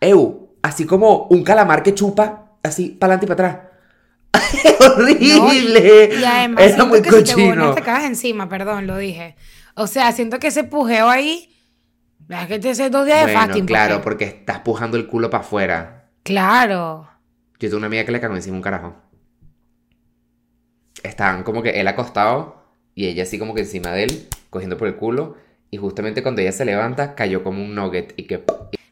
Eu, así como un calamar que chupa, así, para adelante y para atrás. horrible. Y además, Era muy que si te cochino. vuelves te cagas encima, perdón, lo dije. O sea, siento que ese pujeo ahí. Es que te hace dos días de Bueno, fasting. claro, porque- porque estás pujando el culo para afuera. Claro. Yo tuve una amiga que le cagó encima un carajo. Estaban como que él acostado y ella así como que encima de él, cogiendo por el culo. Y justamente cuando ella se levanta, cayó como un nugget y que...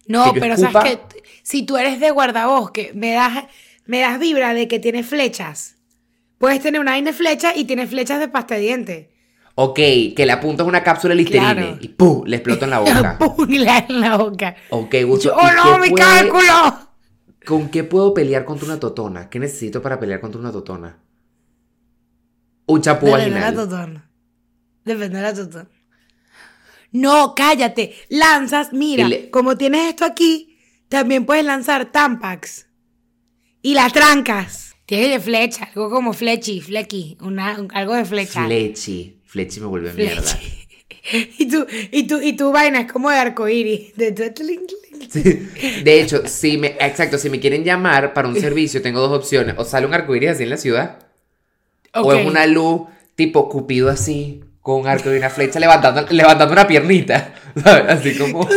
No, que pero escupa- sabes que si tú eres de guardabosque, me das, me das vibra de que tiene flechas. Puedes tener una vaina de flechas y tienes flechas de pasta de diente. Ok, que le apuntas una cápsula de Listerine Claro. y ¡pum! le explota en la boca. Pugla en la boca. ok, Gusto. ¡Oh, ¿y no, mi puede- cálculo! ¿Con qué puedo pelear contra una totona? ¿Qué necesito para pelear contra una totona? Un chapú Depende de la vaginal. totona. Depende de la totona. No, cállate. Lanzas, mira, le- como tienes esto aquí, también puedes lanzar tampax. Y las trancas. Tienes de flecha, algo como flechi, flequi, una, un- algo de flecha. Flechi. Flechi me vuelve mierda. Y tu, y tu, y tu vaina es como de arcoíris. De, hecho, si me, exacto, si me quieren llamar para un servicio, tengo dos opciones. O sale un arcoíris así en la ciudad, o es una luz tipo cupido así, con un arco y una flecha levantando, levantando una piernita. ¿sabes? Así como.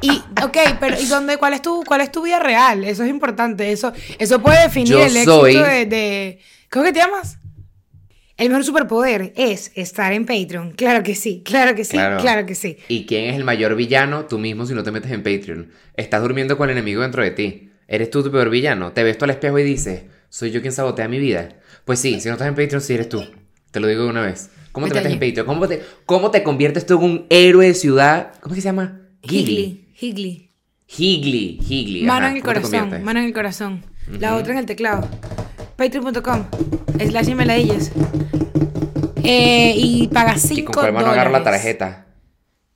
Y, ok, pero ¿y dónde, cuál es tu, cuál es tu vida real? Eso es importante. Eso, eso puede definir Yo el éxito soy- de, de- ¿Cómo que te llamas? El mejor superpoder es estar en Patreon. Claro que sí, claro que sí, Claro. claro, que sí. ¿Y quién es el mayor villano? Tú mismo si no te metes en Patreon. Estás durmiendo con el enemigo dentro de ti. ¿Eres tú tu peor villano? Te ves tú al espejo y dices, ¿soy yo quien sabotea mi vida? Pues sí, si no estás en Patreon, sí eres tú. Te lo digo de una vez. ¿Cómo te metes en. Patreon? ¿Cómo te, ¿Cómo te conviertes tú en un héroe de ciudad? ¿Cómo es que se llama? Higley, Higley. Higley. Higley. Mano en el ¿Cómo te corazón, mano en el corazón. La otra en el teclado. Patreon.com slash meladillas. Eh, y pagas ¿Y 5 con cuál mano agarro la tarjeta?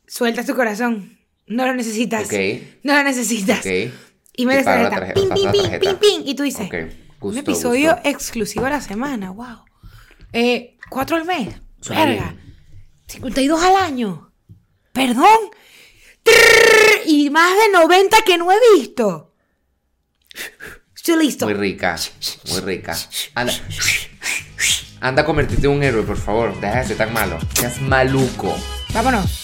Sueltas tu corazón. No lo necesitas. Ok. No lo necesitas. Ok. Y me la tarjeta. Pim, pim, pim, pim, pim. Y tú dices, Ok. un episodio gusto. exclusivo a la semana. Wow. Eh, cuatro al mes. Suena Verga. bien. 52 al año. Perdón. Trrr, y más de 90 que no he visto. Estoy listo. Muy rica. Muy rica. Anda. Anda a convertirte en un héroe, por favor. Deja de ser tan malo. Seas maluco. Vámonos.